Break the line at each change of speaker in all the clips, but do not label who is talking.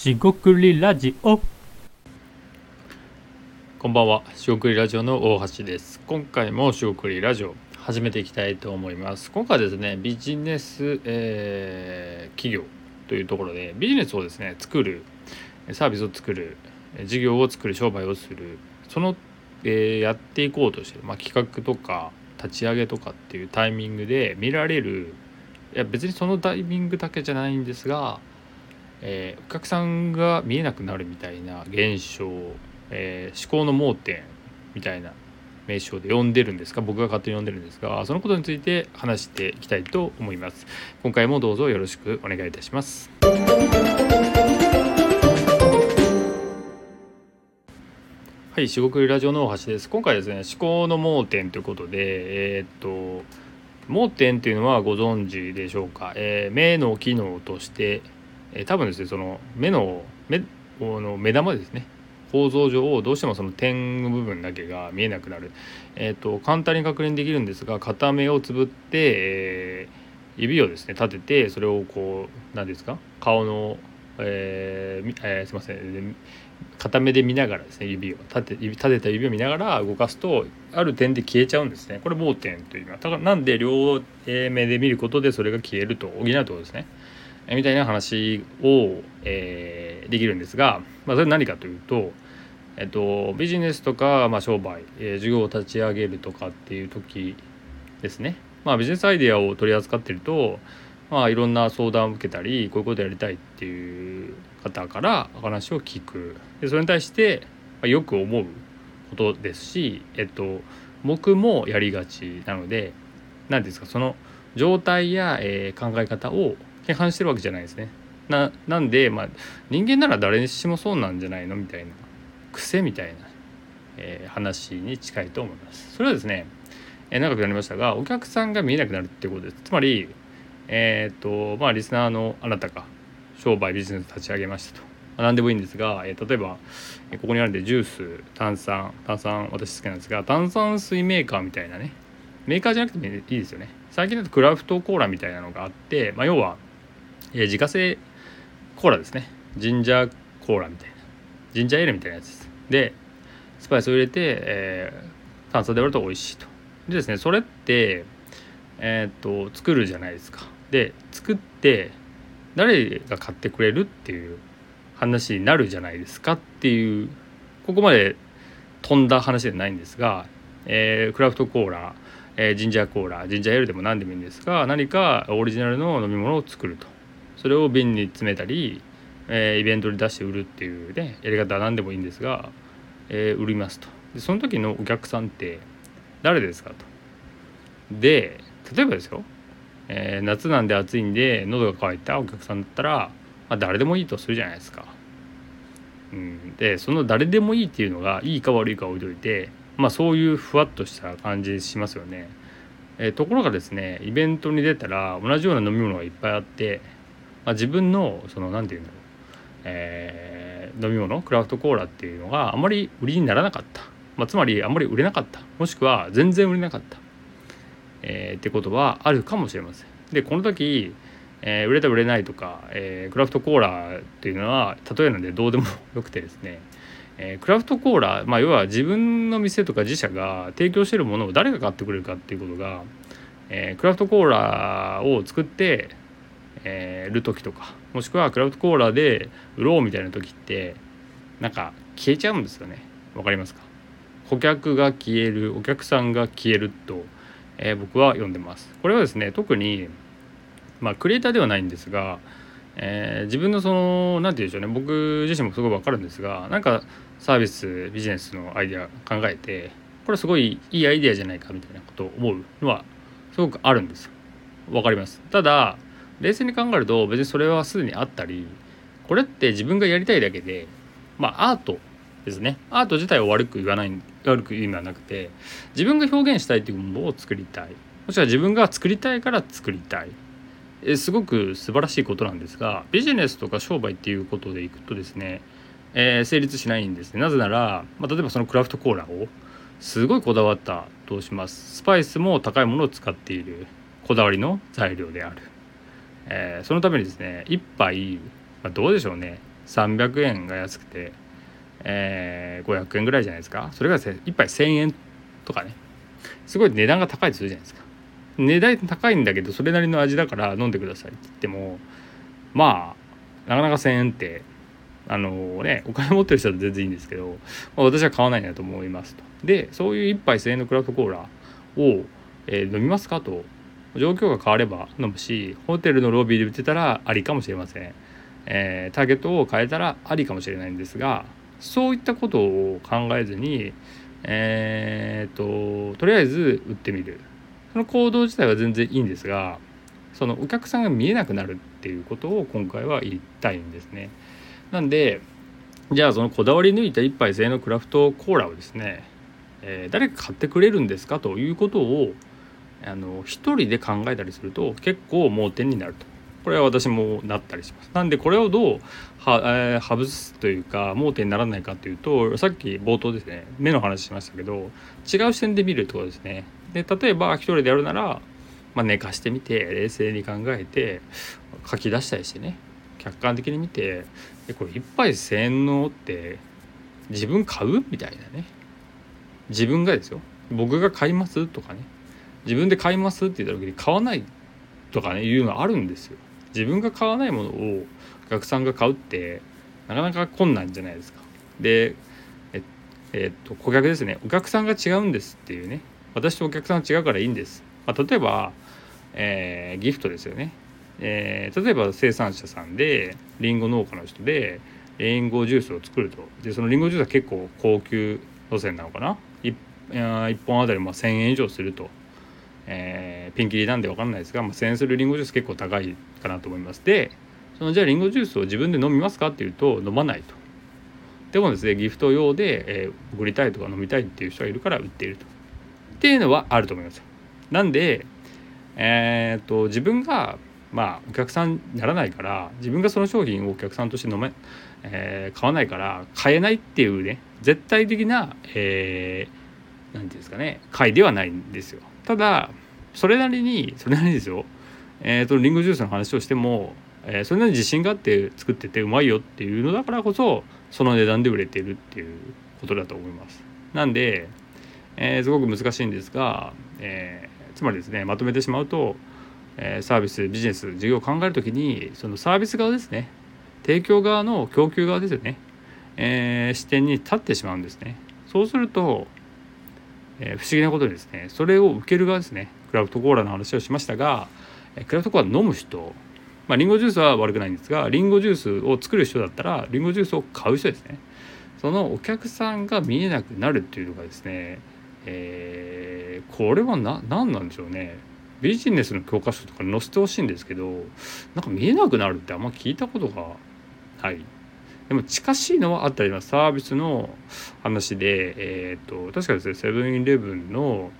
しごくりラジオ
こんばんは、しごくりラジオの大橋です。今回もしごくりラジオ始めていきたいと思います。今回ですね、ビジネス、えー企業というところでビジネスをですね作るサービスを作るえ事業を作る商売をするその、えーやっていこうとしてる、まあ、企画とか立ち上げとかっていうタイミングで見られるいや別にそのタイミングだけじゃないんですが、えーお客さんが見えなくなるみたいな現象えー思考の盲点みたいな名称で呼んでるんですが僕が勝手に呼んでるんですがそのことについて話していきたいと思います。今回もどうぞよろしくお願いいたします。はい四国ラジオの大橋です。今回ですね思考の盲点ということでえーっと盲点っていうのはご存知でしょうか、えー目の機能として、えー多分ですねその目の目の目玉ですね。構造上をどうしてもその点の部分だけが見えなくなる、えー、と簡単に確認できるんですが片目をつぶって、えー指をですね立ててそれをこう何ですか？顔の、えーえーすいません。片目で見ながらですね指を立て指立てた指を見ながら動かすとある点で消えちゃうんですね。これ盲点というのはだからなんで両目で見ることでそれが消えると補うってことですね。みたいな話を、えーできるんですが、まあ、それ何かというと、えっと、ビジネスとか、まあ、商売、えー事業を立ち上げるとかっていう時ですね、まあ、ビジネスアイデアを取り扱ってると、まあ、いろんな相談を受けたりこういうことやりたいっていう方からお話を聞く。でそれに対して、ま、よく思うことですし、えっと、僕もやりがちなので何ですかその状態や、えー考え方を批判してるわけじゃないですね。ななんで、まあ、人間なら誰にしもそうなんじゃないのみたいな癖みたいな、えー話に近いと思います。それはですね、えー長くなりましたがお客さんが見えなくなるっていうことです。つまり、えーっとまあ、リスナーのあなたが商売ビジネス立ち上げましたと。まあ何でもいいんですが、えー例えばここにあるんでジュース炭酸炭酸私好きなんですが炭酸水メーカーみたいなねメーカーじゃなくてもいいですよね最近だとクラフトコーラみたいなのがあって、まあ、要は、えー自家製コーラですね。ジンジャーコーラみたいな。ジンジャーエールみたいなやつです。でスパイスを入れて、えー炭酸で割ると美味しいと。でですねそれってえーっと作るじゃないですか。で作って誰が買ってくれるっていう話になるじゃないですか。っていうここまで飛んだ話ではないんですが、えークラフトコーラ、えージンジャーコーラジンジャーエールでも何でもいいんですが何かオリジナルの飲み物を作ると。それを瓶に詰めたり、えーイベントに出して売るっていうねやり方は何でもいいんですが、えー売りますとでその時のお客さんって誰ですかとで例えばですよ、えー夏なんで暑いんで喉が渇いたお客さんだったら、まあ、誰でもいいとするじゃないですか。うん、でその誰でもいいっていうのがいいか悪いか置いといてまあそういうふわっとした感じしますよね。えところがですねイベントに出たら同じような飲み物がいっぱいあって、まあ、自分のその何て言うんだろう、えー飲み物クラフトコーラっていうのがあまり売りにならなかった、まあ、つまりあんまり売れなかった。もしくは全然売れなかった、えーってことはあるかもしれません。でこの時えー売れた売れないとか、えークラフトコーラっていうのは例えなんでどうでも よくてですね、えークラフトコーラ、まあ、要は自分の店とか自社が提供しているものを誰が買ってくれるかっていうことが、えークラフトコーラを作って、えーる時とかもしくはクラフトコーラで売ろうみたいな時ってなんか消えちゃうんですよねわかりますか？顧客が消えるお客さんが消えると、えー僕は読んでますこれはですね特にまあクリエイターではないんですが、えー自分のその何て言うんでしょうね僕自身もすごい分かるんですがなんかサービスビジネスのアイデア考えてこれすごいいいアイデアじゃないかみたいなことを思うのはすごくあるんですよ。分かります。ただ冷静に考えると別にそれはすでにあったりこれって自分がやりたいだけでまあアートですね。アート自体を悪く言わない悪く言う意味はなくて自分が表現したいっていうものを作りたい。もしくは自分が作りたいから作りたい。えすごく素晴らしいことなんですがビジネスとか商売っていうことでいくとですね、えー成立しないんですね。なぜなら、まあ、例えばそのクラフトコーラをすごいこだわったとします。スパイスも高いものを使っている。こだわりの材料である、えーそのためにですね一杯、まあ、どうでしょうね。300円が安くて、えー、500円ぐらいじゃないですか。それが1杯1,000円とかね。すごい値段が高いとするじゃないですか。値段高いんだけどそれなりの味だから飲んでくださいって言ってもまあなかなか1,000円ってあのねお金持ってる人は全然いいんですけど、まあ、私は買わないなと思いますと。でそういう1杯1,000円のクラフトコーラを、えー、飲みますかと状況が変われば飲むしホテルのロビーで売ってたらありかもしれません、えー、ターゲットを変えたらありかもしれないんですがそういったことを考えずにえー、っととりあえず売ってみるその行動自体は全然いいんですがそのお客さんが見えなくなるっていうことを今回は言いたいんですね。なんでじゃあそのこだわり抜いた一杯製のクラフトコーラをですね、えー、誰か買ってくれるんですかということをあの一人で考えたりすると結構盲点になると。これは私もなったりします。なんでこれをどうは、えー、外すというか盲点にならないかというとさっき冒頭ですね目の話しましたけど違う視点で見るってことですね。で例えば一人でやるなら、まあ、寝かしてみて冷静に考えて書き出したりしてね客観的に見てこれ一杯1,000円のって自分買う？みたいなね。自分がですよ。僕が買います？とかね。自分で買いますって言った時に買わないとかねいうのあるんですよ。自分が買わないものをお客さんが買うってなかなか困難じゃないですか。でえっと顧客ですねお客さんが違うんですっていうね私とお客さんは違うからいいんです。まあ、例えば、えー、ギフトですよね。えー、例えば生産者さんでりんご農家の人でりんごジュースを作るとでそのりんごジュースは結構高級路線なのかな 1, 1本あたりま1,000円以上するとえー、ピンキリなんで分かんないですが、まあ、1000円するリンゴジュース結構高いかなと思いますでそのじゃあリンゴジュースを自分で飲みますかっていうと飲まないと。でもですね。ギフト用で、えー、送りたいとか飲みたいっていう人がいるから売っていると。っていうのはあると思いますなんでえー、っと自分がまあお客さんにならないから自分がその商品をお客さんとして飲め、えー、買わないから買えないっていうね絶対的な、えー、なんていうんですかね買いではないんですよ。ただそれなりにそれなりにですよえーと、リンゴジュースの話をしても、えー、それなりに自信があって作っててうまいよっていうのだからこそその値段で売れてるっていうことだと思います。なんで、えー、すごく難しいんですが、え、つまりですねまとめてしまうと、え、サービスビジネス事業を考える時にそのサービス側ですね提供側の供給側ですよね、え視点に立ってしまうんですね。そうするとえー、不思議なことにですねそれを受ける側ですねクラフトコーラの話をしましたが、え、クラフトコーラ飲む人まあリンゴジュースは悪くないんですがリンゴジュースを作る人だったらリンゴジュースを買う人ですね。そのお客さんが見えなくなるっていうのがですね、えー、これは何なんでしょうね。ビジネスの教科書とか載せてほしいんですけどなんか見えなくなるってあんま聞いたことがない。でも近しいのはあったりますサービスの話で、えーと、確かですねセブンイレブンの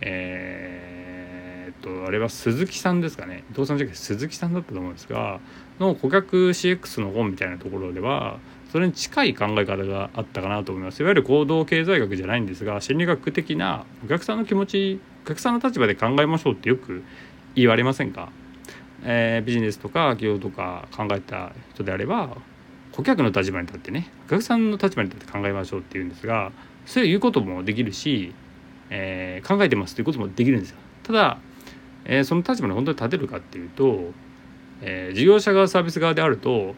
えー、とあれは鈴木さんですかね。伊藤さんじゃなくて鈴木さんだったと思うんですがの顧客 CX の本みたいなところではそれに近い考え方があったかなと思います。いわゆる行動経済学じゃないんですが心理学的なお客さんの気持ちお客さんの立場で考えましょうってよく言われませんか、えー、ビジネスとか企業とか考えた人であれば顧客の立場に立ってねお客さんの立場に立って考えましょうっていうんですがそういうこともできるし、えー、考えてますということもできるんですよ。ただ、えー、その立場に本当に立てるかっていうと、えー、事業者側サービス側であると、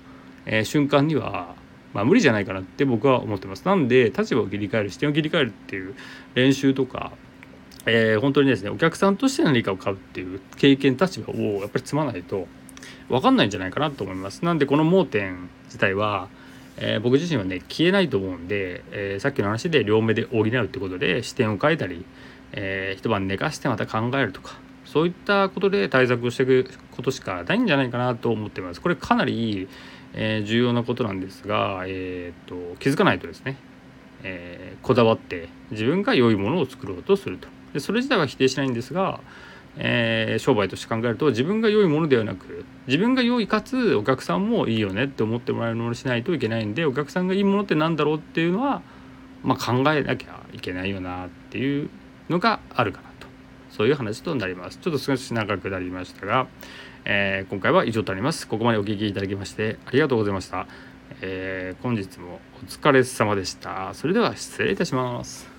えー、瞬間には、まあ、無理じゃないかなって僕は思ってます。なんで立場を切り替える視点を切り替えるっていう練習とか、えー、本当にですねお客さんとして何かを買うっていう経験立場をやっぱり積まないと分かんないんじゃないかなと思います。なんでこの盲点自体は、えー、僕自身はね消えないと思うんで、えー、さっきの話で両目で補うってことで視点を変えたり、えー、一晩寝かしてまた考えるとかそういったことで対策をしていくことしかないんじゃないかなと思ってます。これかなり、えー、重要なことなんですが、えーと、気づかないとですね、えー、こだわって自分が良いものを作ろうとするとでそれ自体は否定しないんですがえー、商売として考えると自分が良いものではなく自分が良いかつお客さんもいいよねって思ってもらえるものにしないといけないんでお客さんがいいものって何だろうっていうのは、まあ、考えなきゃいけないよなっていうのがあるかなと。そういう話となります。ちょっと少し長くなりましたが、えー、今回は以上となります。ここまでお聴きいただきましてありがとうございました。えー本日もお疲れ様でした。それでは失礼いたします。